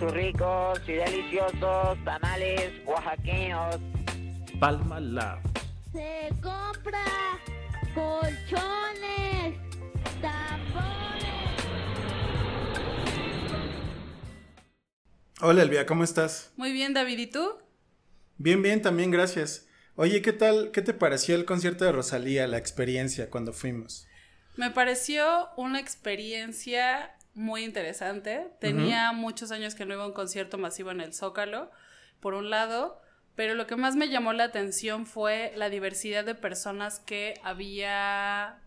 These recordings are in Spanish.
sus ricos y deliciosos tamales oaxaqueños. Palma Lab. Se compra colchones, tampones. Hola Elvia, ¿cómo estás? Muy bien, David, ¿y tú? Bien, bien, también gracias. Oye, ¿qué tal? ¿Qué te pareció el concierto de Rosalía, la experiencia cuando fuimos? Me pareció una experiencia muy interesante. Tenía muchos años que no iba a un concierto masivo en el Zócalo, por un lado, pero lo que más me llamó la atención fue la diversidad de personas que había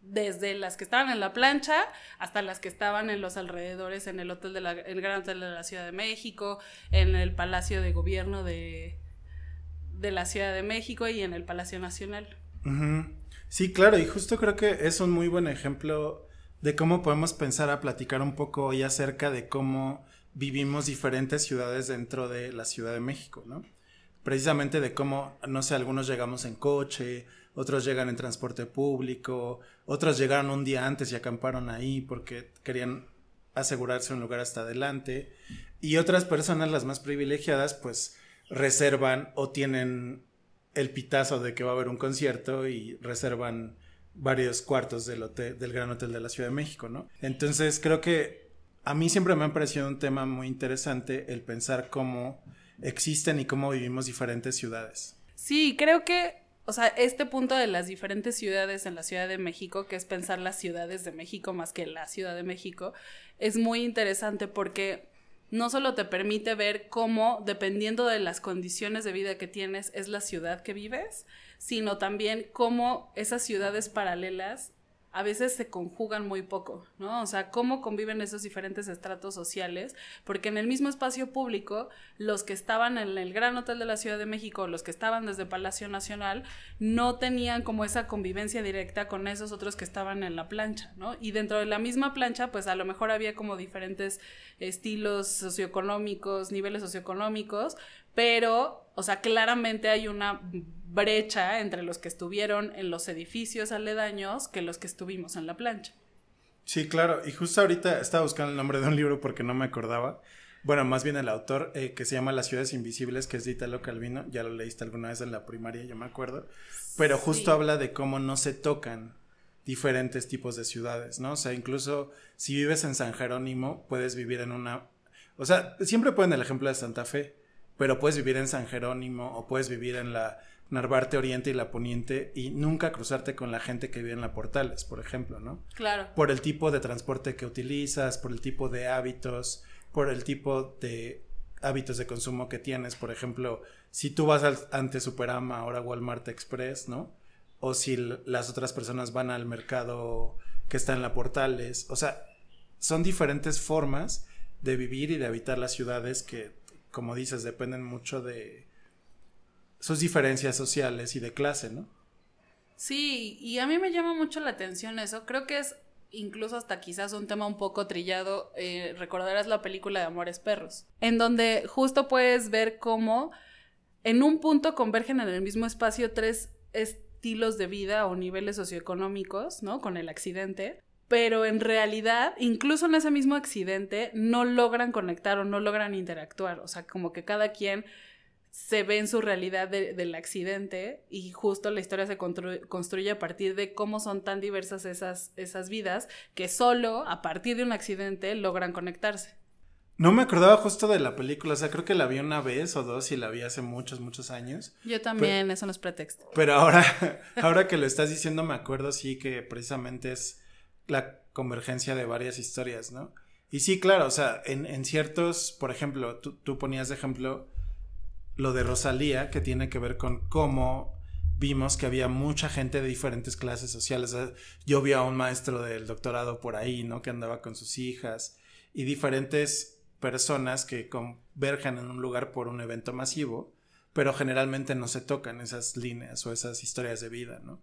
desde las que estaban en la plancha hasta las que estaban en los alrededores en el hotel de la, el Gran Hotel de la Ciudad de México, en el Palacio de Gobierno de, de la Ciudad de México y en el Palacio Nacional. Sí, claro, y justo creo que es un muy buen ejemplo de cómo podemos pensar a platicar un poco hoy acerca de cómo vivimos diferentes ciudades dentro de la Ciudad de México, ¿no? Precisamente de cómo, no sé, algunos llegamos en coche, otros llegan en transporte público, otros llegaron un día antes y acamparon ahí porque querían asegurarse un lugar hasta adelante, y otras personas, las más privilegiadas, pues reservan o tienen el pitazo de que va a haber un concierto y reservan varios cuartos del hotel, del Gran Hotel de la Ciudad de México, ¿no? Entonces creo que a mí siempre me ha parecido un tema muy interesante el pensar cómo existen y cómo vivimos diferentes ciudades. Sí, creo que, o sea, este punto de las diferentes ciudades en la Ciudad de México, que es pensar las ciudades de México más que la Ciudad de México, es muy interesante porque no solo te permite ver cómo, dependiendo de las condiciones de vida que tienes, es la ciudad que vives, sino también cómo esas ciudades paralelas a veces se conjugan muy poco, ¿no? O sea, cómo conviven esos diferentes estratos sociales, porque en el mismo espacio público, los que estaban en el Gran Hotel de la Ciudad de México, los que estaban desde Palacio Nacional, no tenían como esa convivencia directa con esos otros que estaban en la plancha, ¿no? Y dentro de la misma plancha, pues a lo mejor había como diferentes estilos socioeconómicos, niveles socioeconómicos, pero, o sea, claramente hay una brecha entre los que estuvieron en los edificios aledaños que los que estuvimos en la plancha. Sí, claro, y justo ahorita estaba buscando el nombre de un libro porque no me acordaba. Bueno, más bien el autor, eh, que se llama Las ciudades invisibles, que es de Italo Calvino, ya lo leíste alguna vez en la primaria, yo me acuerdo, pero justo Sí. habla de cómo no se tocan diferentes tipos de ciudades, ¿no? O sea, incluso si vives en San Jerónimo, puedes vivir en una... O sea, siempre ponen el ejemplo de Santa Fe, pero puedes vivir en San Jerónimo o puedes vivir en la Narvarte Oriente y la Poniente y nunca cruzarte con la gente que vive en la Portales, por ejemplo, ¿no? Claro. por el tipo de transporte que utilizas, por el tipo de hábitos, por el tipo de hábitos de consumo que tienes. Por ejemplo, si tú vas al, ante Superama, ahora Walmart Express, ¿no? O si las otras personas van al mercado que está en la Portales. O sea, son diferentes formas de vivir y de habitar las ciudades que, como dices, dependen mucho de sus diferencias sociales y de clase, ¿no? Sí, y a mí me llama mucho la atención eso. Creo que es incluso hasta quizás un tema un poco trillado. eh, recordarás la película de Amores Perros, en donde justo puedes ver cómo en un punto convergen en el mismo espacio tres estilos de vida o niveles socioeconómicos, ¿no? Con el accidente. Pero en realidad, incluso en ese mismo accidente, no logran conectar o no logran interactuar. O sea, como que cada quien se ve en su realidad de- del accidente y justo la historia se constru- construye a partir de cómo son tan diversas esas, esas vidas que solo a partir de un accidente logran conectarse. No me acordaba justo de la película, o sea, creo que la vi una vez o dos y la vi hace muchos, muchos años. Yo también, eso no es pretexto. Pero ahora, ahora que lo estás diciendo, me acuerdo sí que precisamente es la convergencia de varias historias, ¿no? Y sí, claro, o sea, en, en ciertos, por ejemplo, tú, tú ponías de ejemplo lo de Rosalía, que tiene que ver con cómo vimos que había mucha gente de diferentes clases sociales. Yo vi a un maestro del doctorado por ahí, ¿no? Que andaba con sus hijas y diferentes personas que convergen en un lugar por un evento masivo, pero generalmente no se tocan esas líneas o esas historias de vida, ¿no?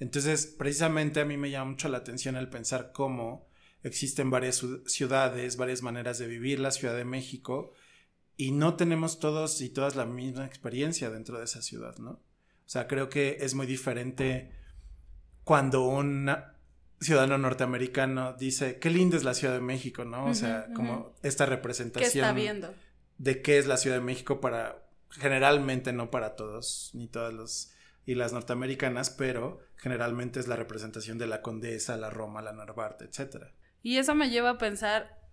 Entonces, precisamente a mí me llama mucho la atención el pensar cómo existen varias ciu- ciudades, varias maneras de vivir la Ciudad de México y no tenemos todos y todas la misma experiencia dentro de esa ciudad, ¿no? O sea, creo que es muy diferente cuando una ciudadano norteamericano dice, qué linda es la Ciudad de México, ¿no? O sea, como esta ¿Qué representación está viendo? de qué es la Ciudad de México para, generalmente no para todos, ni todas los y las norteamericanas, pero generalmente es la representación de la Condesa, la Roma, la Narvarte, etcétera. Y eso me lleva a pensar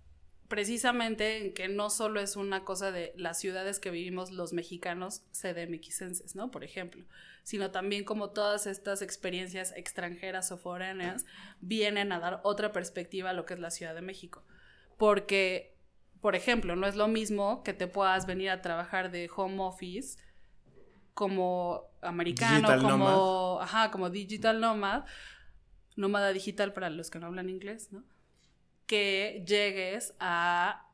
precisamente en que no solo es una cosa de las ciudades que vivimos los mexicanos CDMXenses, ¿no? Por ejemplo, sino también como todas estas experiencias extranjeras o foráneas vienen a dar otra perspectiva a lo que es la Ciudad de México. Porque, por ejemplo, no es lo mismo que te puedas venir a trabajar de home office como americano, Digital como, ajá, como digital nomad, nómada digital para los que no hablan inglés, ¿no? Que llegues a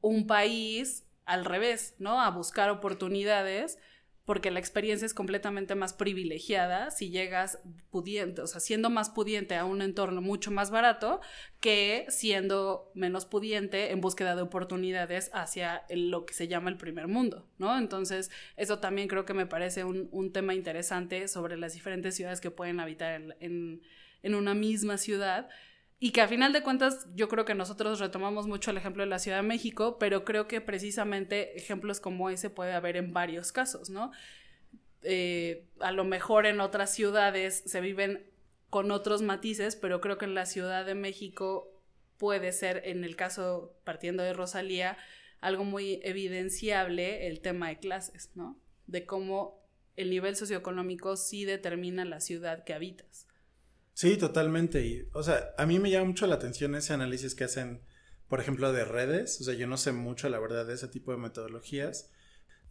un país al revés, ¿no? A buscar oportunidades, porque la experiencia es completamente más privilegiada si llegas pudiente, o sea, siendo más pudiente a un entorno mucho más barato que siendo menos pudiente en búsqueda de oportunidades hacia lo que se llama el primer mundo, ¿no? Entonces, eso también creo que me parece un, un tema interesante sobre las diferentes ciudades que pueden habitar en- en una misma ciudad y que a final de cuentas yo creo que nosotros retomamos mucho el ejemplo de la Ciudad de México, pero creo que precisamente ejemplos como ese puede haber en varios casos, ¿no? Eh, a lo mejor en otras ciudades se viven con otros matices, pero creo que en la Ciudad de México puede ser, en el caso partiendo de Rosalía, algo muy evidenciable el tema de clases, ¿no? De cómo el nivel socioeconómico sí determina la ciudad que habitas. Sí, totalmente. Y, o sea, a mí me llama mucho la atención ese análisis que hacen, por ejemplo, de redes. O sea, yo no sé mucho, la verdad, de ese tipo de metodologías.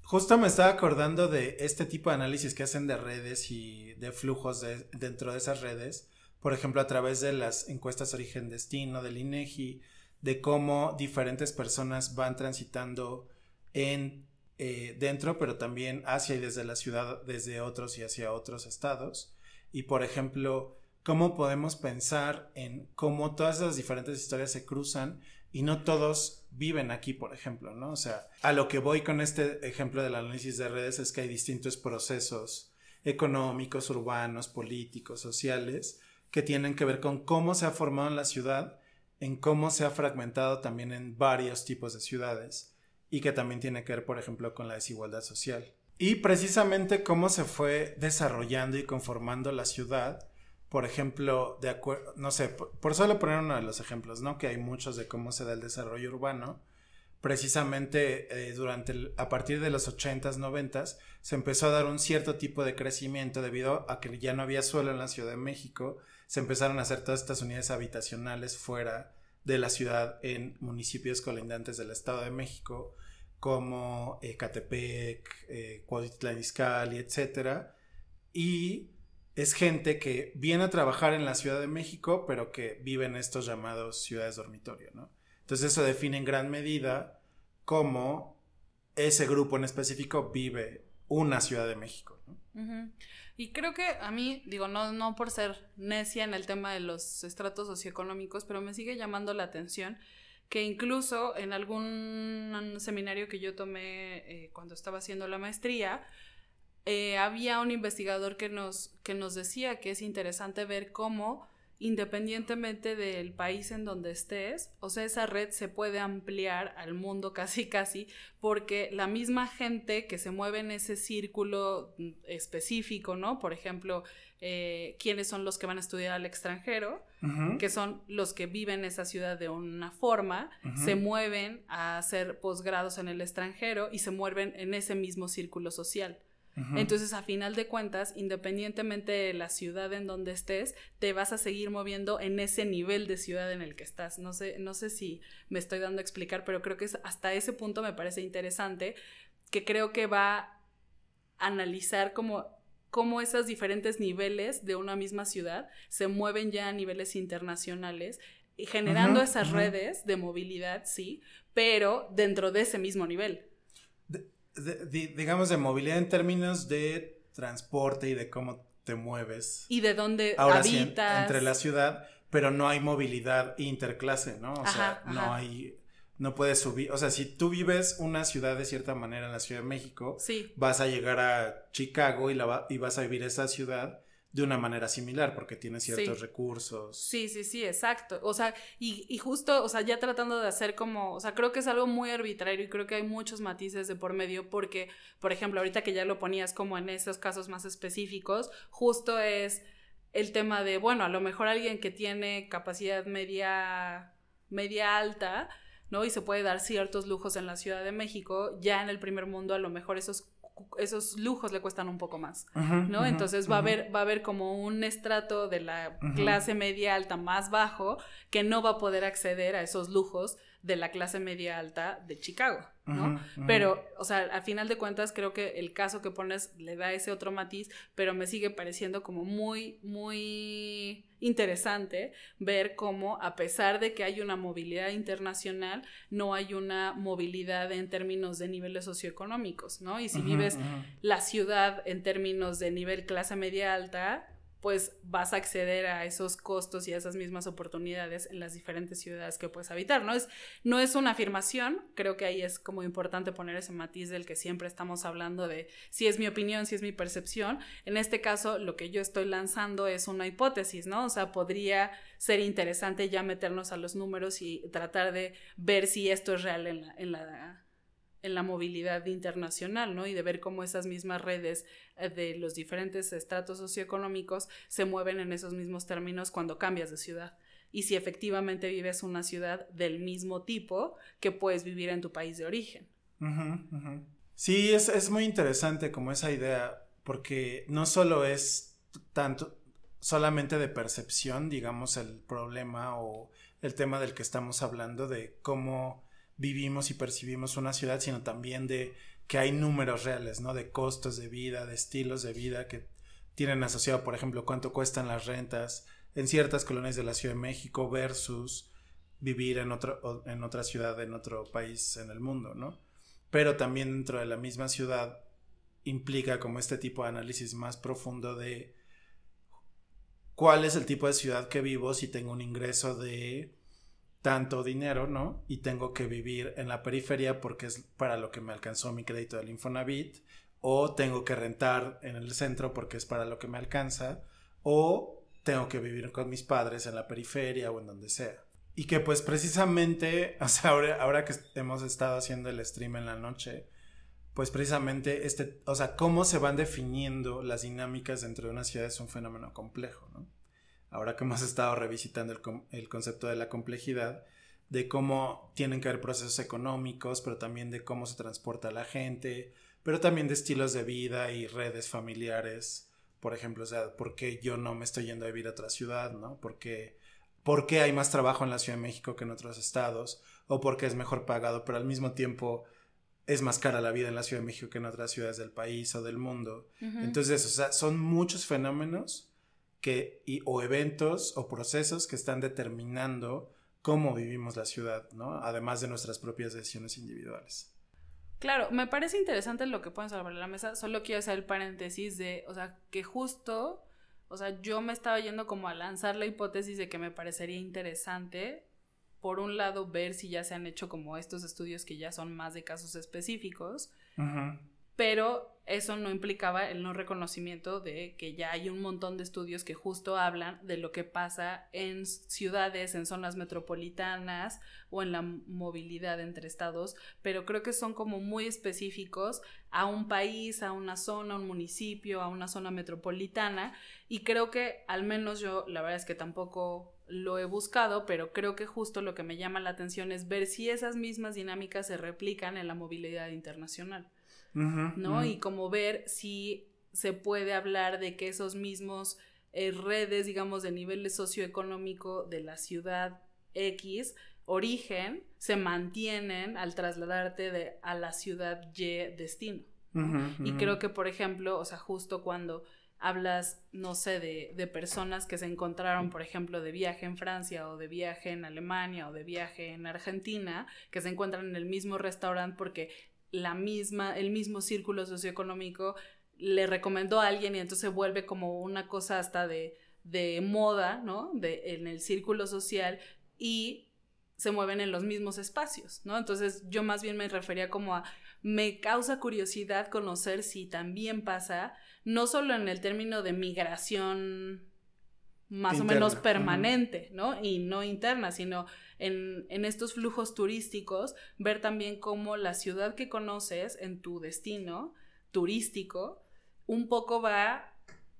Justo me estaba acordando de este tipo de análisis que hacen de redes y de flujos de- dentro de esas redes. Por ejemplo, a través de las encuestas origen-destino, del INEGI, de cómo diferentes personas van transitando en eh, dentro, pero también hacia y desde la ciudad, desde otros y hacia otros estados. Y por ejemplo, cómo podemos pensar en cómo todas esas diferentes historias se cruzan y no todos viven aquí, por ejemplo, ¿no? O sea, a lo que voy con este ejemplo del análisis de redes es que hay distintos procesos económicos, urbanos, políticos, sociales, que tienen que ver con cómo se ha formado en la ciudad, en cómo se ha fragmentado también en varios tipos de ciudades y que también tiene que ver, por ejemplo, con la desigualdad social. Y precisamente cómo se fue desarrollando y conformando la ciudad, por ejemplo, de acuerdo, no sé, por, por, solo poner uno de los ejemplos, ¿no? Que hay muchos de cómo se da el desarrollo urbano. Precisamente eh, durante, a partir de los 80s, 90s, se empezó a dar un cierto tipo de crecimiento debido a que ya no había suelo en la Ciudad de México. Se empezaron a hacer todas estas unidades habitacionales fuera de la ciudad en municipios colindantes del Estado de México, como eh, Catepec, eh, Cuautitlán Izcalli, etcétera. Y es gente que viene a trabajar en la Ciudad de México, pero que vive en estos llamados ciudades dormitorio, ¿no? Entonces eso define en gran medida cómo ese grupo en específico vive una Ciudad de México. Y creo que a mí, digo, no, no por ser necia en el tema de los estratos socioeconómicos, pero me sigue llamando la atención que incluso en algún seminario que yo tomé eh, cuando estaba haciendo la maestría, eh, había un investigador que nos, que nos decía que es interesante ver cómo independientemente del país en donde estés, o sea, esa red se puede ampliar al mundo casi casi, porque la misma gente que se mueve en ese círculo específico, ¿no? Por ejemplo, eh, quiénes son los que van a estudiar al extranjero, uh -huh. que son los que viven en esa ciudad de una forma, uh -huh. se mueven a hacer posgrados en el extranjero y se mueven en ese mismo círculo social. Uh -huh. Entonces, a final de cuentas, independientemente de la ciudad en donde estés, te vas a seguir moviendo en ese nivel de ciudad en el que estás. No sé, no sé si me estoy dando a explicar, pero creo que es, hasta ese punto me parece interesante, que creo que va a analizar como cómo esos diferentes niveles de una misma ciudad se mueven ya a niveles internacionales y generando esas redes de movilidad, sí, pero dentro de ese mismo nivel. De, de, digamos, de movilidad en términos de transporte y de cómo te mueves. Y de dónde Ahora habitas. Sí, entre la ciudad, pero no hay movilidad interclase, ¿no? O ajá, sea, no ajá. hay, no puedes subir, o sea, si tú vives una ciudad de cierta manera en la Ciudad de México, sí. vas a llegar a Chicago y, la va, y vas a vivir esa ciudad de una manera similar porque tiene ciertos Sí. recursos. Sí, sí, sí, exacto. O sea, y, y justo, o sea, ya tratando de hacer como, o sea, creo que es algo muy arbitrario y creo que hay muchos matices de por medio porque, por ejemplo, ahorita que ya lo ponías como en esos casos más específicos, justo es el tema de, bueno, a lo mejor alguien que tiene capacidad media, media alta, ¿no? Y se puede dar ciertos lujos en la Ciudad de México, ya en el primer mundo a lo mejor esos esos lujos le cuestan un poco más. ¿no? Entonces va a haber, va a haber como un estrato de la clase media alta más bajo que no va a poder acceder a esos lujos de la clase media alta de Chicago, ¿no? Pero, o sea, al final de cuentas creo que el caso que pones le da ese otro matiz, pero me sigue pareciendo como muy, muy interesante ver cómo a pesar de que hay una movilidad internacional, no hay una movilidad en términos de niveles socioeconómicos, ¿no? Y si vives la ciudad en términos de nivel clase media alta, pues vas a acceder a esos costos y a esas mismas oportunidades en las diferentes ciudades que puedes habitar, ¿no? Es, no es una afirmación, creo que ahí es como importante poner ese matiz del que siempre estamos hablando de si es mi opinión, si es mi percepción. En este caso, lo que yo estoy lanzando es una hipótesis, ¿no? O sea, podría ser interesante ya meternos a los números y tratar de ver si esto es real en la, en la en la movilidad internacional, ¿no? Y de ver cómo esas mismas redes eh, de los diferentes estratos socioeconómicos se mueven en esos mismos términos cuando cambias de ciudad. Y si efectivamente vives una ciudad del mismo tipo que puedes vivir en tu país de origen. Sí, es, es muy interesante como esa idea, porque no solo es tanto, solamente de percepción, digamos, el problema o el tema del que estamos hablando, de cómo vivimos y percibimos una ciudad, sino también de que hay números reales, ¿no? De costos de vida, de estilos de vida que tienen asociado, por ejemplo, cuánto cuestan las rentas en ciertas colonias de la Ciudad de México versus vivir en, otro, en otra ciudad, en otro país en el mundo, ¿no? Pero también dentro de la misma ciudad implica como este tipo de análisis más profundo de cuál es el tipo de ciudad que vivo si tengo un ingreso de tanto dinero, ¿no? Y tengo que vivir en la periferia porque es para lo que me alcanzó mi crédito del Infonavit, o tengo que rentar en el centro porque es para lo que me alcanza, o tengo que vivir con mis padres en la periferia o en donde sea. Y que pues precisamente, o sea, ahora, que hemos estado haciendo el stream en la noche, pues precisamente este, o sea, cómo se van definiendo las dinámicas dentro de una ciudad es un fenómeno complejo, ¿no? Ahora que hemos estado revisitando el, concepto de la complejidad, de cómo tienen que haber procesos económicos, pero también de cómo se transporta la gente, pero también de estilos de vida y redes familiares, por ejemplo, o sea, ¿por qué yo no me estoy yendo a vivir a otra ciudad, ¿no? Porque por qué hay más trabajo en la Ciudad de México que en otros estados, o porque es mejor pagado, pero al mismo tiempo es más cara la vida en la Ciudad de México que en otras ciudades del país o del mundo. Entonces, o sea, son muchos fenómenos que, y, o eventos o procesos que están determinando cómo vivimos la ciudad, ¿no? Además de nuestras propias decisiones individuales. Claro, me parece interesante lo que pones sobre la mesa, solo quiero hacer el paréntesis de, o sea, que justo, o sea, yo me estaba yendo como a lanzar la hipótesis de que me parecería interesante, por un lado, ver si ya se han hecho como estos estudios que ya son más de casos específicos, Ujú. Pero eso no implicaba el no reconocimiento de que ya hay un montón de estudios que justo hablan de lo que pasa en ciudades, en zonas metropolitanas o en la movilidad entre estados, pero creo que son como muy específicos a un país, a una zona, a un municipio, a una zona metropolitana y creo que al menos yo, la verdad es que tampoco lo he buscado, pero creo que justo lo que me llama la atención es ver si esas mismas dinámicas se replican en la movilidad internacional. ¿No? Y como ver si se puede hablar de que esos mismos eh, redes, digamos, de nivel socioeconómico de la ciudad X, origen, se mantienen al trasladarte de, a la ciudad Y destino. Y creo que, por ejemplo, o sea, justo cuando hablas, no sé, de, de personas que se encontraron, por ejemplo, de viaje en Francia o de viaje en Alemania o de viaje en Argentina, que se encuentran en el mismo restaurante porque la misma, el mismo círculo socioeconómico le recomendó a alguien y entonces vuelve como una cosa hasta de, de moda, ¿no? De, en el círculo social y se mueven en los mismos espacios, ¿no? Entonces yo más bien me refería como a me causa curiosidad conocer si también pasa, no solo en el término de migración más o Interna, menos ujú. permanente, ¿no? Y no interna, sino en, en estos flujos turísticos, ver también cómo la ciudad que conoces en tu destino turístico un poco va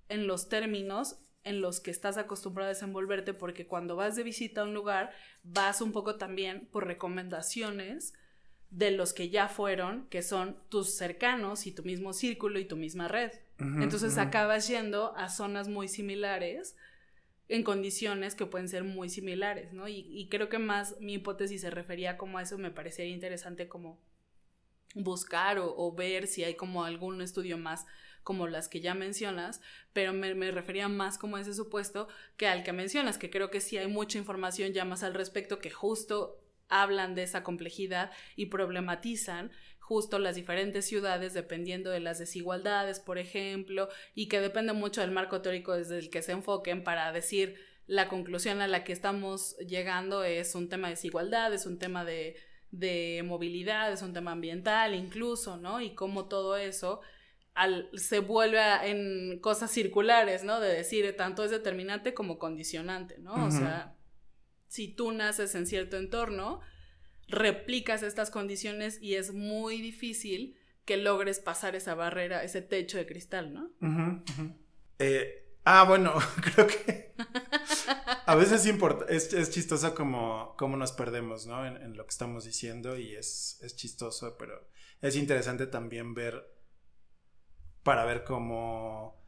en los términos en los que estás acostumbrado a desenvolverte, porque cuando vas de visita a un lugar, vas un poco también por recomendaciones de los que ya fueron, que son tus cercanos y tu mismo círculo y tu misma red. Ujú, Entonces ujú. acabas yendo a zonas muy similares en condiciones que pueden ser muy similares, ¿no? Y, y creo que más mi hipótesis se refería como a eso, me parecería interesante como buscar o, o ver si hay como algún estudio más como las que ya mencionas, pero me, me refería más como a ese supuesto que al que mencionas, que creo que sí hay mucha información ya más al respecto que justo hablan de esa complejidad y problematizan justo las diferentes ciudades dependiendo de las desigualdades, por ejemplo, y que depende mucho del marco teórico desde el que se enfoquen para decir la conclusión a la que estamos llegando es un tema de desigualdad, es un tema de, de movilidad, es un tema ambiental incluso, ¿no? Y cómo todo eso al, se vuelve a- en cosas circulares, ¿no? De decir, tanto es determinante como condicionante, ¿no? O sea, si tú naces en cierto entorno, replicas estas condiciones y es muy difícil que logres pasar esa barrera, ese techo de cristal, ¿no? Eh, ah, bueno, creo que a veces importa, es, es chistoso como, como nos perdemos, ¿no? En, en lo que estamos diciendo y es, es chistoso, pero es interesante también ver para ver cómo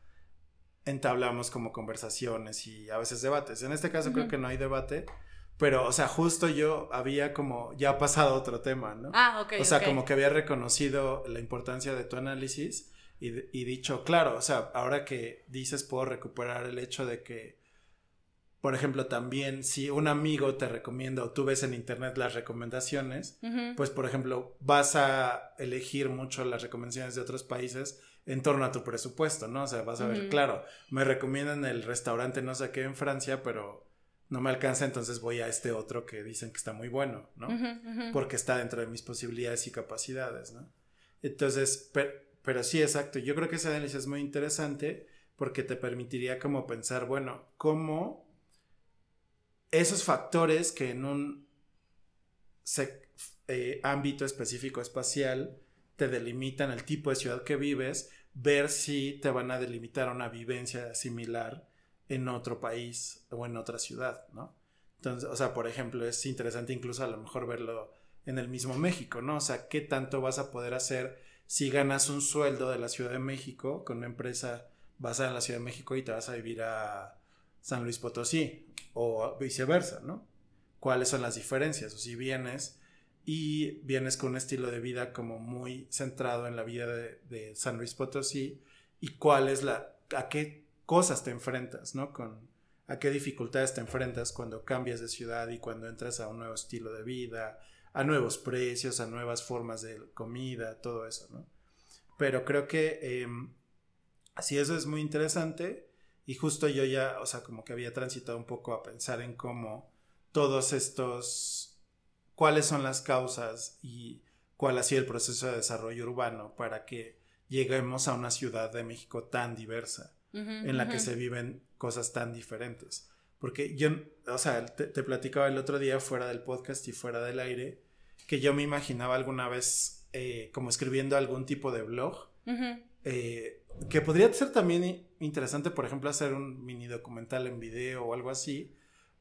entablamos como conversaciones y a veces debates. En este caso creo que no hay debate, pero, o sea, justo yo había como ya pasado otro tema, ¿no? Ah, ok. O sea, como que había reconocido la importancia de tu análisis y, y dicho, claro, o sea, ahora que dices puedo recuperar el hecho de que, por ejemplo, también si un amigo te recomienda o tú ves en internet las recomendaciones, pues, por ejemplo, vas a elegir mucho las recomendaciones de otros países en torno a tu presupuesto, ¿no? O sea, vas a ver, claro, me recomiendan el restaurante no sé qué en Francia, pero no me alcanza, entonces voy a este otro que dicen que está muy bueno, ¿no? Porque está dentro de mis posibilidades y capacidades, ¿no? Entonces, per- pero, sí, exacto, yo creo que ese análisis es muy interesante porque te permitiría como pensar, bueno, cómo esos factores que en un eh, ámbito específico espacial te delimitan el tipo de ciudad que vives, ver si te van a delimitar una vivencia similar en otro país o en otra ciudad, ¿no? Entonces, o sea, por ejemplo, es interesante incluso a lo mejor verlo en el mismo México, ¿no? O sea, ¿qué tanto vas a poder hacer si ganas un sueldo de la Ciudad de México con una empresa basada en la Ciudad de México y te vas a vivir a San Luis Potosí o viceversa, ¿no? ¿Cuáles son las diferencias? O si vienes y vienes con un estilo de vida como muy centrado en la vida de, San Luis Potosí y cuál es la, a qué cosas te enfrentas, ¿no? Con, a qué dificultades te enfrentas cuando cambias de ciudad y cuando entras a un nuevo estilo de vida, a nuevos precios, a nuevas formas de comida, todo eso, ¿no? Pero creo que eh, así eso es muy interesante y justo yo ya, o sea, como que había transitado un poco a pensar en cómo todos estos, cuáles son las causas y cuál ha sido el proceso de desarrollo urbano para que lleguemos a una ciudad de México tan diversa En la que se viven cosas tan diferentes. Porque yo, o sea, te, te platicaba el otro día fuera del podcast y fuera del aire, que yo me imaginaba alguna vez eh, como escribiendo algún tipo de blog, eh, que podría ser también interesante, por ejemplo, hacer un mini documental en video o algo así,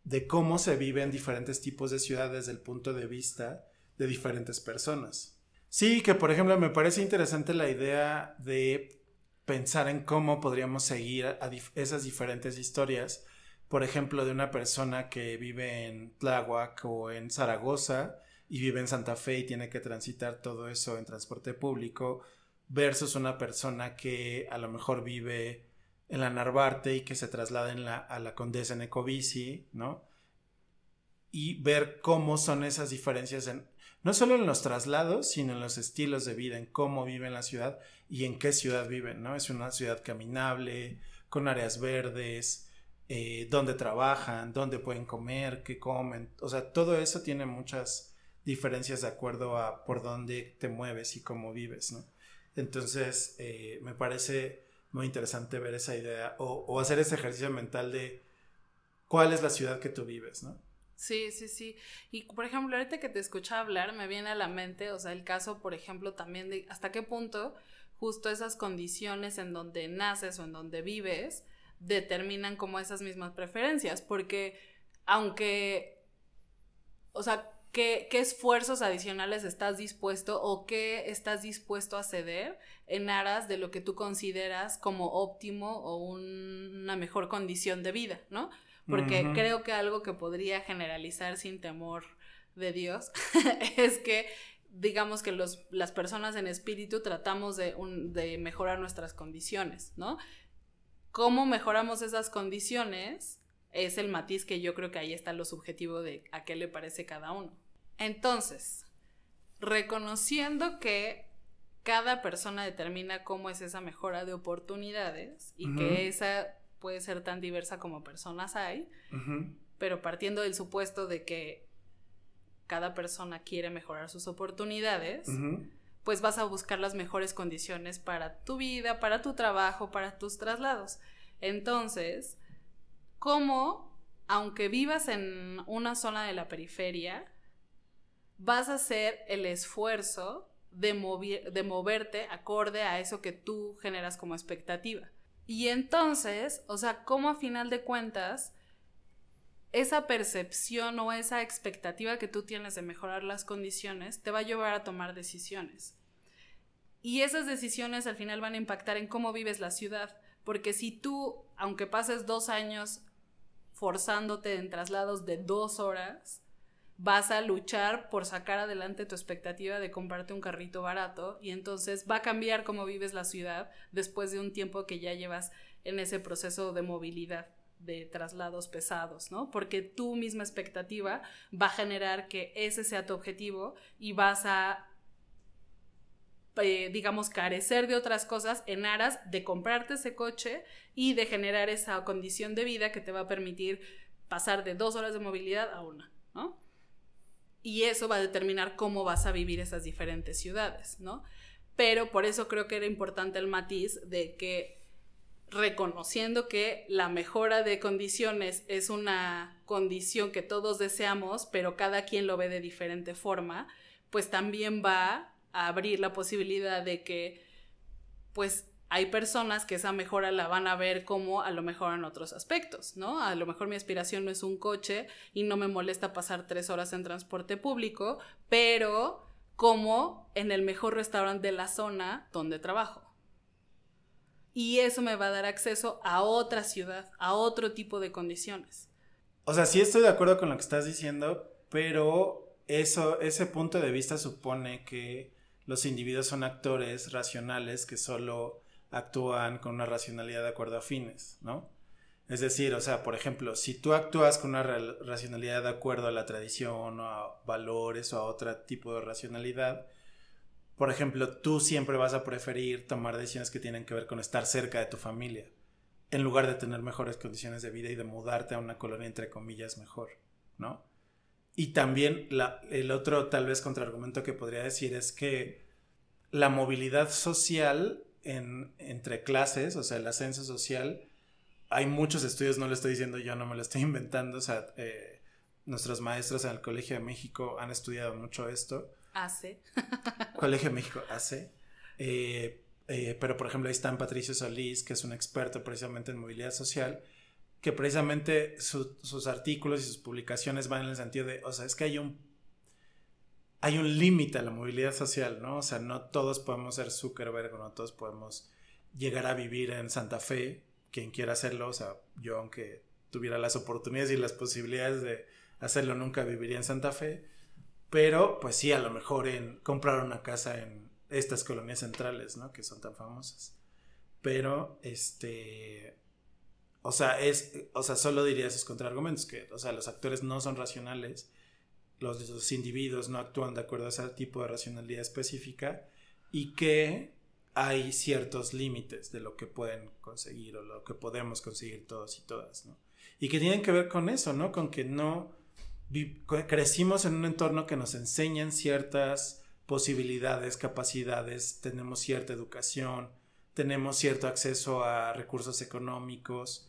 de cómo se vive en diferentes tipos de ciudades desde el punto de vista de diferentes personas. Sí, que por ejemplo me parece interesante la idea de pensar en cómo podríamos seguir esas diferentes historias, por ejemplo, de una persona que vive en Tláhuac o en Zaragoza y vive en Santa Fe y tiene que transitar todo eso en transporte público, versus una persona que a lo mejor vive en la Narvarte y que se traslada en la, a la Condesa en Ecobici, ¿no? Y ver cómo son esas diferencias en, no solo en los traslados, sino en los estilos de vida, en cómo viven la ciudad y en qué ciudad viven, ¿no? Es una ciudad caminable, con áreas verdes, eh, dónde trabajan, dónde pueden comer, qué comen, o sea, todo eso tiene muchas diferencias de acuerdo a por dónde te mueves y cómo vives, ¿no? Entonces, eh, me parece muy interesante ver esa idea o, o hacer ese ejercicio mental de cuál es la ciudad que tú vives, ¿no? Sí, sí, sí. Y por ejemplo, ahorita que te escucha hablar, me viene a la mente, o sea, el caso, por ejemplo, también de hasta qué punto justo esas condiciones en donde naces o en donde vives determinan como esas mismas preferencias, porque aunque, o sea, ¿qué, qué esfuerzos adicionales estás dispuesto o qué estás dispuesto a ceder en aras de lo que tú consideras como óptimo o una mejor condición de vida, ¿no? Porque creo que algo que podría generalizar sin temor de Dios es que digamos que los, las personas en espíritu tratamos de, un- de mejorar nuestras condiciones, ¿no? ¿Cómo mejoramos esas condiciones? Es el matiz que yo creo que ahí está lo subjetivo de a qué le parece cada uno. Entonces, reconociendo que cada persona determina cómo es esa mejora de oportunidades y que esa puede ser tan diversa como personas hay, pero partiendo del supuesto de que cada persona quiere mejorar sus oportunidades, pues vas a buscar las mejores condiciones para tu vida, para tu trabajo, para tus traslados. Entonces, ¿cómo, aunque vivas en una zona de la periferia, vas a hacer el esfuerzo de, movi- de moverte acorde a eso que tú generas como expectativa? Y entonces, o sea, ¿cómo a final de cuentas esa percepción o esa expectativa que tú tienes de mejorar las condiciones te va a llevar a tomar decisiones. Y esas decisiones al final van a impactar en cómo vives la ciudad, porque si tú, aunque pases dos años forzándote en traslados de dos horas, vas a luchar por sacar adelante tu expectativa de comprarte un carrito barato y entonces va a cambiar cómo vives la ciudad después de un tiempo que ya llevas en ese proceso de movilidad de traslados pesados, ¿no? Porque tu misma expectativa va a generar que ese sea tu objetivo y vas a, eh, digamos, carecer de otras cosas en aras de comprarte ese coche y de generar esa condición de vida que te va a permitir pasar de dos horas de movilidad a una, ¿no? Y eso va a determinar cómo vas a vivir esas diferentes ciudades, ¿no? Pero por eso creo que era importante el matiz de que reconociendo que la mejora de condiciones es una condición que todos deseamos, pero cada quien lo ve de diferente forma, pues también va a abrir la posibilidad de que, pues, hay personas que esa mejora la van a ver como a lo mejor en otros aspectos, ¿no? A lo mejor mi aspiración no es un coche y no me molesta pasar tres horas en transporte público, pero como en el mejor restaurante de la zona donde trabajo. Y eso me va a dar acceso a otra ciudad, a otro tipo de condiciones. O sea, sí estoy de acuerdo con lo que estás diciendo, pero eso, ese punto de vista supone que los individuos son actores racionales que solo actúan con una racionalidad de acuerdo a fines, ¿no? Es decir, o sea, por ejemplo, si tú actúas con una ra- racionalidad de acuerdo a la tradición o a valores o a otro tipo de racionalidad, por ejemplo, tú siempre vas a preferir tomar decisiones que tienen que ver con estar cerca de tu familia, en lugar de tener mejores condiciones de vida y de mudarte a una colonia entre comillas mejor, ¿no? Y también el otro tal vez contraargumento que podría decir es que la movilidad social en- entre clases, o sea, el ascenso social, hay muchos estudios, no lo estoy diciendo yo, no me lo estoy inventando, o sea, eh, nuestros maestros en el Colegio de México han estudiado mucho esto. Hace. Colegio de México hace. Eh, eh, pero por ejemplo ahí está Patricio Solís, que es un experto precisamente en movilidad social, que precisamente su- sus artículos y sus publicaciones van en el sentido de, o sea, es que hay un hay un límite a la movilidad social, ¿no? O sea, no todos podemos ser Zuckerberg, no todos podemos llegar a vivir en Santa Fe, quien quiera hacerlo, o sea, yo aunque tuviera las oportunidades y las posibilidades de hacerlo, nunca viviría en Santa Fe, pero pues sí, a lo mejor en comprar una casa en estas colonias centrales, ¿no? Que son tan famosas. Pero, este, o sea, es, o sea, solo diría esos contraargumentos, que, o sea, los actores no son racionales, los, los individuos no actúan de acuerdo a ese tipo de racionalidad específica y que hay ciertos límites de lo que pueden conseguir o lo que podemos conseguir todos y todas. Y que tienen que ver con eso, ¿no? Con que no crecimos en un entorno que nos enseñan ciertas posibilidades, capacidades, tenemos cierta educación, tenemos cierto acceso a recursos económicos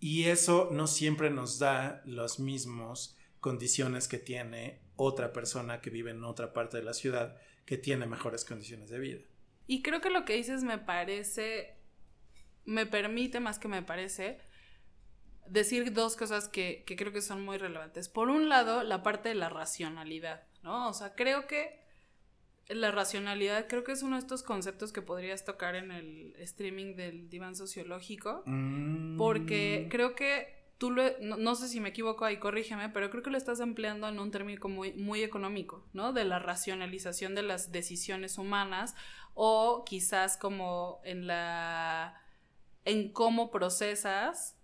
y eso no siempre nos da las mismas condiciones que tiene otra persona que vive en otra parte de la ciudad que tiene mejores condiciones de vida. Y creo que lo que dices me parece, me permite más que me parece, decir dos cosas que, que creo que son muy relevantes. Por un lado, la parte de la racionalidad, ¿no? O sea, creo que la racionalidad creo que es uno de estos conceptos que podrías tocar en el streaming del diván sociológico. Mm. Porque creo que tú lo, no, no sé si me equivoco ahí, corrígeme, pero creo que lo estás empleando en un término muy, muy económico, ¿no? De la racionalización de las decisiones humanas o quizás como en la en cómo procesas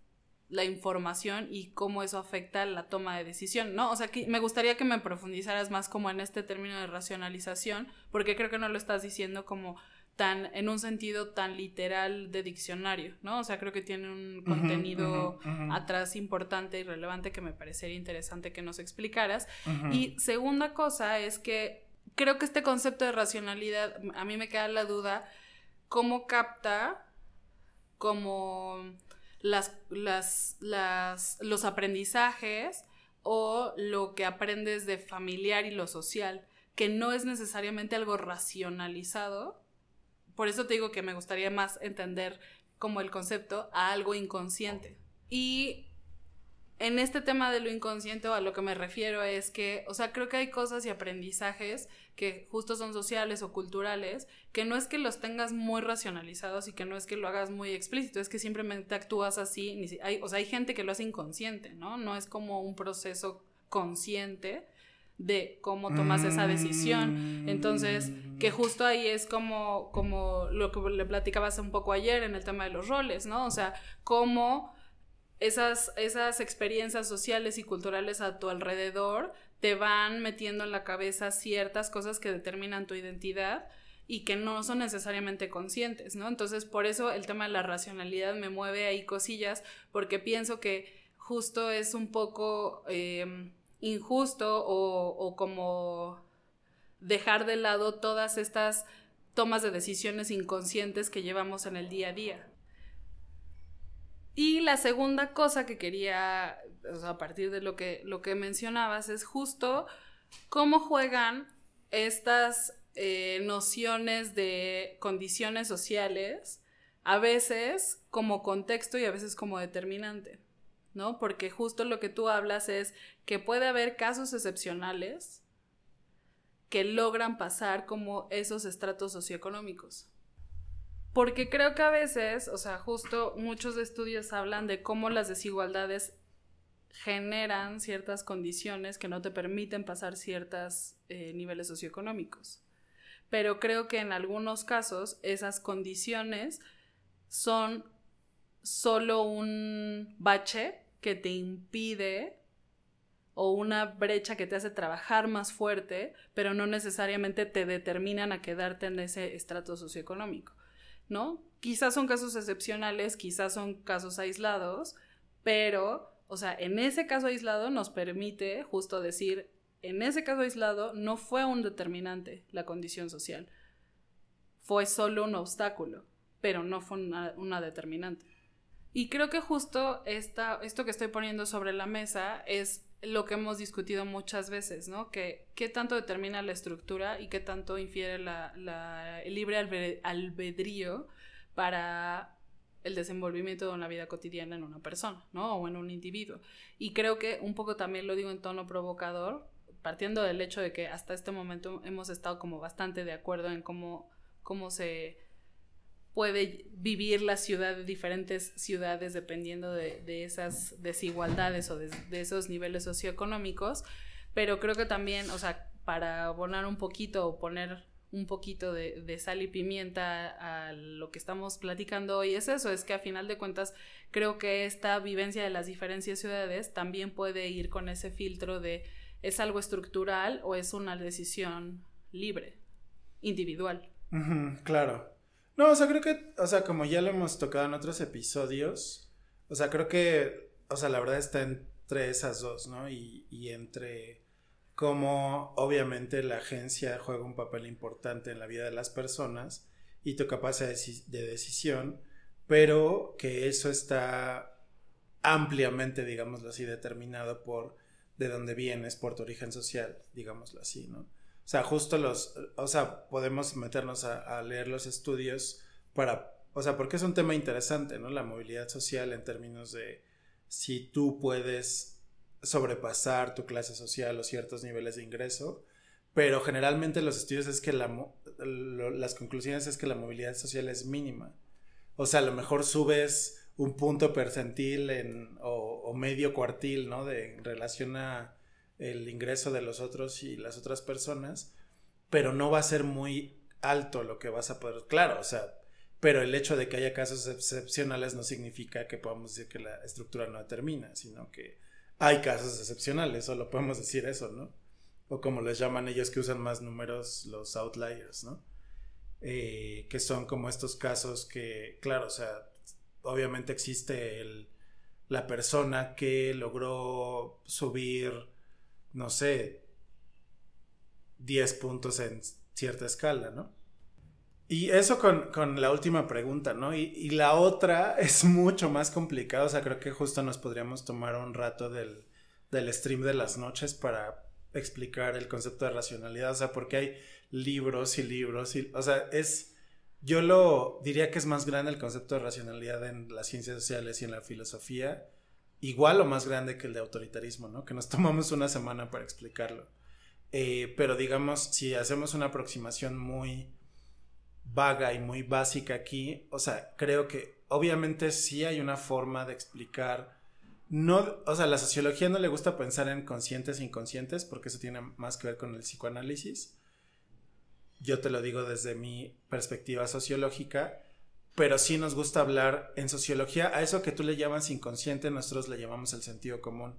la información y cómo eso afecta la toma de decisión, ¿no? O sea, que me gustaría que me profundizaras más como en este término de racionalización, porque creo que no lo estás diciendo como tan, en un sentido tan literal de diccionario, ¿no? O sea, creo que tiene un contenido atrás importante y relevante que me parecería interesante que nos explicaras. Y segunda cosa es que creo que este concepto de racionalidad, a mí me queda la duda, cómo capta como las, las, las, los aprendizajes o lo que aprendes de familiar y lo social, que no es necesariamente algo racionalizado. Por eso te digo que me gustaría más entender como el concepto a algo inconsciente. Y en este tema de lo inconsciente a lo que me refiero es que, o sea, creo que hay cosas y aprendizajes que justo son sociales o culturales, que no es que los tengas muy racionalizados y que no es que lo hagas muy explícito, es que simplemente actúas así, ni si- hay, o sea, hay gente que lo hace inconsciente, ¿no? No es como un proceso consciente de cómo tomas esa decisión. Entonces, que justo ahí es como, como lo que le platicabas un poco ayer en el tema de los roles, ¿no? O sea, cómo esas, esas experiencias sociales y culturales a tu alrededor te van metiendo en la cabeza ciertas cosas que determinan tu identidad y que no son necesariamente conscientes, ¿no? Entonces, por eso el tema de la racionalidad me mueve ahí cosillas, porque pienso que justo es un poco eh, injusto o, como dejar de lado todas estas tomas de decisiones inconscientes que llevamos en el día a día. Y la segunda cosa que quería, a partir de lo que, lo que mencionabas, es justo cómo juegan estas eh, nociones de condiciones sociales, a veces como contexto y a veces como determinante, ¿no? Porque justo lo que tú hablas es que puede haber casos excepcionales que logran pasar como esos estratos socioeconómicos. Porque creo que a veces, o sea, justo muchos estudios hablan de cómo las desigualdades generan ciertas condiciones que no te permiten pasar ciertos eh, niveles socioeconómicos. Pero creo que en algunos casos esas condiciones son solo un bache que te impide o una brecha que te hace trabajar más fuerte, pero no necesariamente te determinan a quedarte en ese estrato socioeconómico. ¿no? Quizás son casos excepcionales, quizás son casos aislados, pero, o sea, en ese caso aislado nos permite justo decir, en ese caso aislado no fue un determinante la condición social, fue solo un obstáculo, pero no fue una, una determinante. Y creo que justo esta, esto que estoy poniendo sobre la mesa es lo que hemos discutido muchas veces, ¿no? Que qué tanto determina la estructura y qué tanto infiere la, la, el libre albe- albedrío para el desenvolvimiento de una vida cotidiana en una persona, ¿no? O en un individuo. Y creo que un poco también lo digo en tono provocador, partiendo del hecho de que hasta este momento hemos estado como bastante de acuerdo en cómo, cómo se puede vivir la ciudad de diferentes ciudades dependiendo de, de esas desigualdades o de, esos niveles socioeconómicos, pero creo que también, o sea, para abonar un poquito o poner un poquito de, de, sal y pimienta a lo que estamos platicando hoy es eso, es que a final de cuentas creo que esta vivencia de las diferentes ciudades también puede ir con ese filtro de es algo estructural o es una decisión libre, individual. Claro. No, o sea, creo que, o sea, como ya lo hemos tocado en otros episodios, o sea, creo que, o sea, la verdad está en entre esas dos, ¿no? Y, y entre cómo obviamente la agencia juega un papel importante en la vida de las personas y tu capacidad de decisión, pero que eso está ampliamente, digámoslo así, determinado por de dónde vienes, por tu origen social, digámoslo así, ¿no? O sea, justo los, o sea, podemos meternos a, leer los estudios para, o sea, porque es un tema interesante, ¿no? La movilidad social en términos de si tú puedes sobrepasar tu clase social o ciertos niveles de ingreso, pero generalmente los estudios es que la, las conclusiones es que la movilidad social es mínima. O sea, a lo mejor subes un punto percentil en, o, o medio cuartil, ¿no? De, en relación a el ingreso de los otros y las otras personas, pero no va a ser muy alto lo que vas a poder, claro, o sea, pero el hecho de que haya casos excepcionales no significa que podamos decir que la estructura no determina, sino que hay casos excepcionales, solo podemos decir eso, ¿no? O como les llaman ellos que usan más números, los outliers, ¿no? Eh, que son como estos casos que, claro, o sea, obviamente existe el, la persona que logró subir, no sé, 10 puntos en cierta escala, ¿no? Y eso con, con la última pregunta, ¿no? Y, la otra es mucho más complicada, o sea, creo que justo nos podríamos tomar un rato del, del stream de las noches para explicar el concepto de racionalidad, o sea, porque hay libros y libros, y, o sea, es, yo lo diría que es más grande el concepto de racionalidad en las ciencias sociales y en la filosofía, igual o más grande que el de autoritarismo, ¿no? Que nos tomamos una semana para explicarlo. Eh, pero digamos, si hacemos una aproximación muy vaga y muy básica aquí, o sea, creo que obviamente sí hay una forma de explicar, no, o sea, la sociología no le gusta pensar en conscientes e inconscientes porque eso tiene más que ver con el psicoanálisis. Yo te lo digo desde mi perspectiva sociológica, pero sí nos gusta hablar en sociología a eso que tú le llamas inconsciente, nosotros le llamamos el sentido común.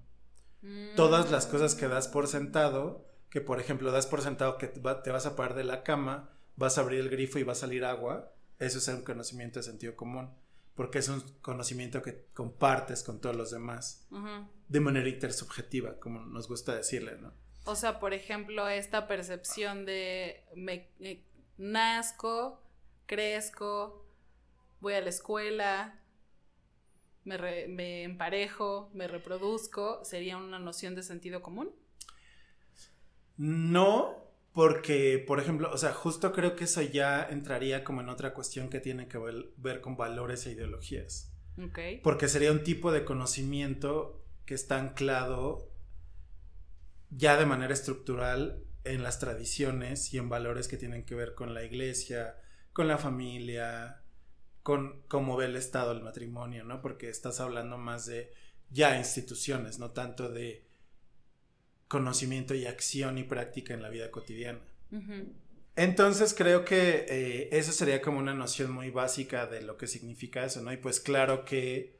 Mm. Todas las cosas que das por sentado, que por ejemplo das por sentado que te vas a parar de la cama, vas a abrir el grifo y va a salir agua, eso es un conocimiento de sentido común, porque es un conocimiento que compartes con todos los demás, uh -huh. de manera intersubjetiva, como nos gusta decirle, ¿no? O sea, por ejemplo, esta percepción de me, me nazco, crezco, voy a la escuela, me, re, me emparejo, me reproduzco, ¿sería una noción de sentido común? No, porque, por ejemplo, o sea, justo creo que eso ya entraría como en otra cuestión que tiene que ver, ver con valores e ideologías. Okay. Porque sería un tipo de conocimiento que está anclado ya de manera estructural en las tradiciones y en valores que tienen que ver con la iglesia, con la familia, con cómo ve el Estado el matrimonio, ¿no? Porque estás hablando más de ya instituciones, no tanto de conocimiento y acción y práctica en la vida cotidiana. Uh -huh. Entonces creo que eh, eso sería como una noción muy básica de lo que significa eso, ¿no? Y pues claro que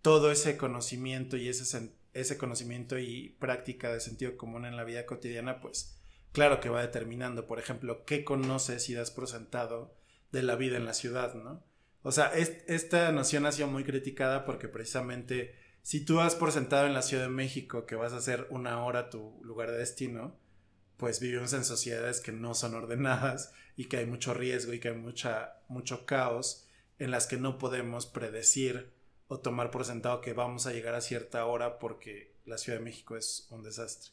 todo ese conocimiento y ese, ese conocimiento y práctica de sentido común en la vida cotidiana, pues claro que va determinando, por ejemplo, qué conoces y das por sentado de la vida en la ciudad, ¿no? O sea, es, esta noción ha sido muy criticada porque precisamente si tú has por sentado en la Ciudad de México que vas a hacer una hora tu lugar de destino, pues vivimos en sociedades que no son ordenadas y que hay mucho riesgo y que hay mucha, mucho caos en las que no podemos predecir o tomar por sentado que vamos a llegar a cierta hora porque la Ciudad de México es un desastre.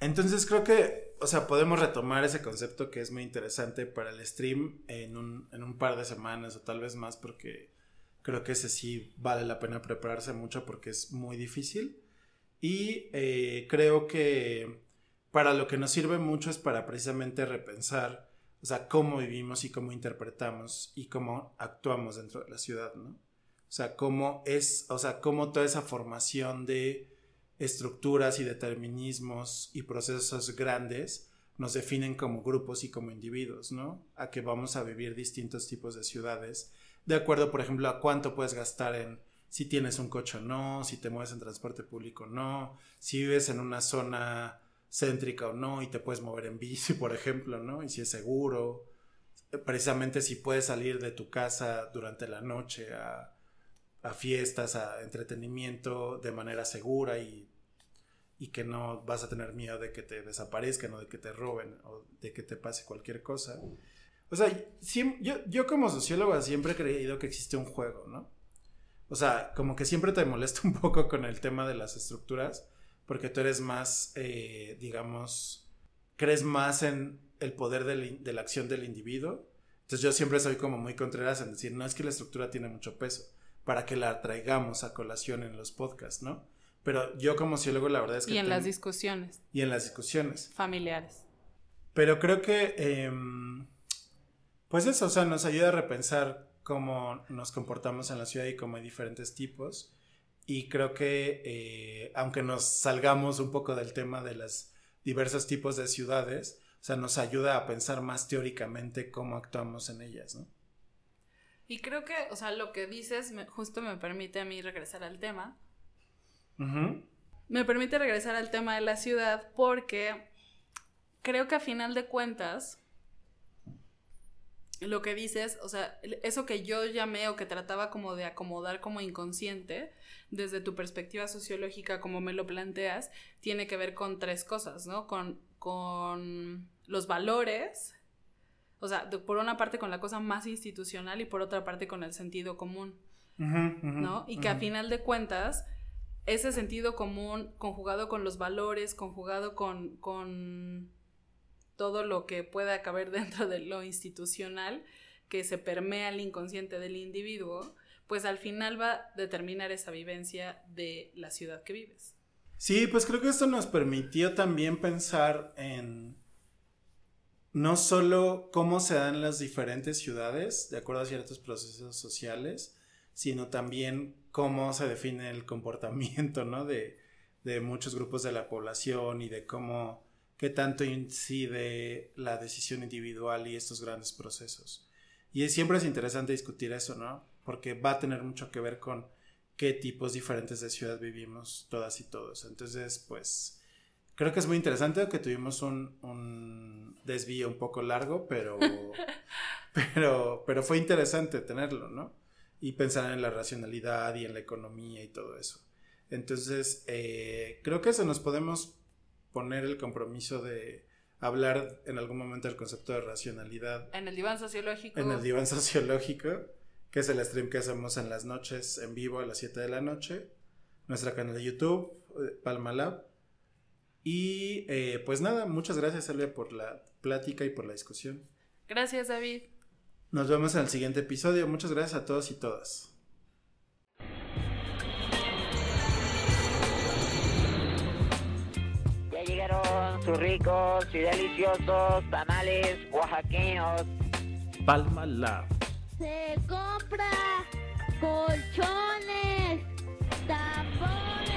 Entonces creo que, o sea, podemos retomar ese concepto que es muy interesante para el stream en un, en un par de semanas o tal vez más porque creo que ese sí vale la pena prepararse mucho porque es muy difícil. Y eh, creo que para lo que nos sirve mucho es para precisamente repensar, o sea, cómo vivimos y cómo interpretamos y cómo actuamos dentro de la ciudad, ¿no? O sea, cómo es, o sea, cómo toda esa formación de estructuras y determinismos y procesos grandes nos definen como grupos y como individuos, ¿no? A que vamos a vivir distintos tipos de ciudades de acuerdo, por ejemplo, a cuánto puedes gastar en si tienes un coche o no, si te mueves en transporte público o no, si vives en una zona céntrica o no y te puedes mover en bici, por ejemplo, ¿no? Y si es seguro, precisamente si puedes salir de tu casa durante la noche a, a fiestas, a entretenimiento de manera segura y y que no vas a tener miedo de que te desaparezcan o de que te roben o de que te pase cualquier cosa. O sea, yo, yo como sociólogo siempre he creído que existe un juego, ¿no? O sea, como que siempre te molesta un poco con el tema de las estructuras, porque tú eres más, eh, digamos, crees más en el poder de la acción del individuo. Entonces yo siempre soy como muy contreras en decir, no es que la estructura tiene mucho peso, para que la traigamos a colación en los podcasts, ¿no? Pero yo como sociólogo la verdad es que... Y en las discusiones y en las discusiones. familiares. Pero creo que, em, pues eso, o sea, nos ayuda a repensar cómo nos comportamos en la ciudad y cómo hay diferentes tipos. Y creo que, eh, aunque nos salgamos un poco del tema de los diversos tipos de ciudades, o sea, nos ayuda a pensar más teóricamente cómo actuamos en ellas, ¿no? Y creo que, o sea, lo que dices me- justo me permite a mí regresar al tema. Me permite regresar al tema de la ciudad porque creo que a final de cuentas, lo que dices, o sea, eso que yo llamé o que trataba como de acomodar como inconsciente, desde tu perspectiva sociológica, como me lo planteas, tiene que ver con tres cosas, ¿no? Con, con los valores, o sea, de- por una parte con la cosa más institucional y por otra parte con el sentido común. ¿no? Y que a final de cuentas, ese sentido común conjugado con los valores, conjugado con, con todo lo que pueda caber dentro de lo institucional, que se permea al inconsciente del individuo, pues al final va a determinar esa vivencia de la ciudad que vives. Sí, pues creo que esto nos permitió también pensar en no solo cómo se dan las diferentes ciudades de acuerdo a ciertos procesos sociales, sino también cómo se define el comportamiento, ¿no? De, de muchos grupos de la población y de cómo, qué tanto incide la decisión individual y estos grandes procesos. Y es- siempre es interesante discutir eso, ¿no? Porque va a tener mucho que ver con qué tipos diferentes de ciudad vivimos todas y todos. Entonces, pues, creo que es muy interesante que tuvimos un, un desvío un poco largo, pero, pero, pero fue interesante tenerlo, ¿no? Y pensar en la racionalidad y en la economía y todo eso. Entonces, eh, creo que eso nos podemos poner el compromiso de hablar en algún momento del concepto de racionalidad En el diván sociológico. en el diván sociológico, que es el stream que hacemos en las noches en vivo a las 7 de la noche, nuestra canal de YouTube, eh, Palma Lab. Y eh, pues nada, muchas gracias Elvia por la plática y por la discusión. Gracias, David. Nos vemos en el siguiente episodio. Muchas gracias a todos y todas. Ya llegaron sus ricos y deliciosos tamales oaxaqueños. Palma Lab. Se compra colchones, tapones.